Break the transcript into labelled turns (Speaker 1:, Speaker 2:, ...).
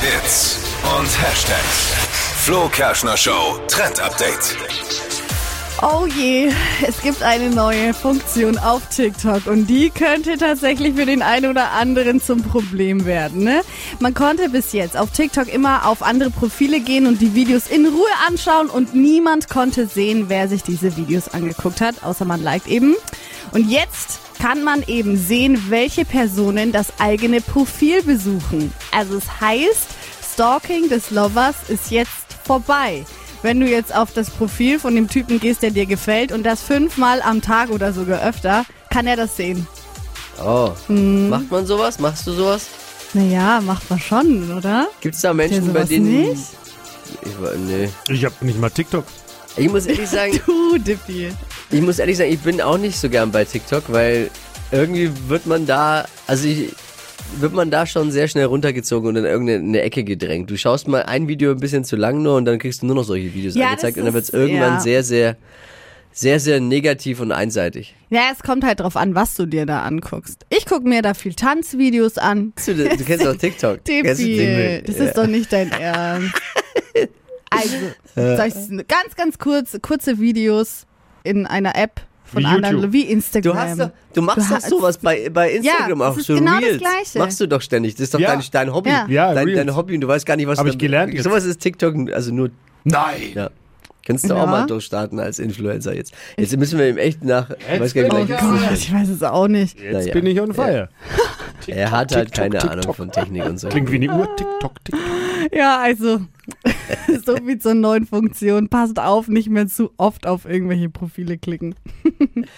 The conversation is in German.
Speaker 1: Hits und Hashtags. Flo Kerschner Show Trend Update.
Speaker 2: Oh je, es gibt eine neue Funktion auf TikTok und die könnte tatsächlich für den einen oder anderen zum Problem werden. Ne? Man konnte bis jetzt auf TikTok immer auf andere Profile gehen und die Videos in Ruhe anschauen und niemand konnte sehen, wer sich diese Videos angeguckt hat, außer man liked eben. Und jetzt kann man eben sehen, welche Personen das eigene Profil besuchen. Also es heißt, Stalking des Lovers ist jetzt vorbei wenn du jetzt auf das Profil von dem Typen gehst, der dir gefällt und das fünfmal am Tag oder sogar öfter, kann er das sehen.
Speaker 3: Oh. Macht man sowas? Machst du sowas?
Speaker 2: Naja, macht man schon, oder?
Speaker 3: Gibt es da Menschen, bei denen.
Speaker 2: nicht?
Speaker 3: Ich, nee.
Speaker 4: Ich hab nicht mal TikTok.
Speaker 3: Ich muss ehrlich sagen,
Speaker 2: Du, Dippy.
Speaker 3: Ich muss ehrlich sagen, ich bin auch nicht so gern bei TikTok, weil irgendwie wird man da, also ich, wird man da schon sehr schnell runtergezogen und in irgendeine Ecke gedrängt. Du schaust mal ein Video ein bisschen zu lang nur und dann kriegst du nur noch solche Videos
Speaker 2: Ja,
Speaker 3: angezeigt und dann wird es irgendwann
Speaker 2: ja.
Speaker 3: sehr, sehr, sehr, sehr negativ und einseitig.
Speaker 2: Ja, es kommt halt drauf an, was du dir da anguckst. Ich gucke mir da viel Tanzvideos an.
Speaker 3: Du, du kennst doch TikTok. TikTok?
Speaker 2: das ist doch nicht dein Ernst. Also, ich ganz, ganz kurz, kurze Videos in einer App von
Speaker 4: Wie
Speaker 2: anderen,
Speaker 4: YouTube.
Speaker 2: wie Instagram.
Speaker 3: Du, hast doch, du machst
Speaker 2: Du
Speaker 3: doch sowas bei, bei Instagram
Speaker 2: Ja,
Speaker 3: auch
Speaker 2: das ist
Speaker 3: so
Speaker 2: genau das
Speaker 3: Reels.
Speaker 2: Gleiche.
Speaker 3: Machst du doch ständig. Das ist doch
Speaker 4: Ja.
Speaker 3: dein, dein Hobby.
Speaker 2: Ja.
Speaker 4: Ja,
Speaker 3: dein, dein Hobby und du weißt gar nicht, was
Speaker 4: Hab
Speaker 3: du
Speaker 4: ich gelernt jetzt.
Speaker 3: Sowas ist TikTok, also nur,
Speaker 4: Nein.
Speaker 3: ja. Kannst du
Speaker 2: Ja.
Speaker 3: auch mal durchstarten als Influencer jetzt. Jetzt müssen wir ihm echt nach, ich weiß gar nicht,
Speaker 2: Oh Gott, ich weiß es auch nicht.
Speaker 4: Jetzt
Speaker 3: Naja.
Speaker 4: bin ich on fire.
Speaker 3: Er hat halt
Speaker 4: TikTok,
Speaker 3: keine
Speaker 4: TikTok.
Speaker 3: Ahnung von Technik und so.
Speaker 4: Klingt wie eine Uhr. TikTok, TikTok.
Speaker 2: Ja, also, so wie zur neuen Funktion. Passt auf, nicht mehr zu oft auf irgendwelche Profile klicken.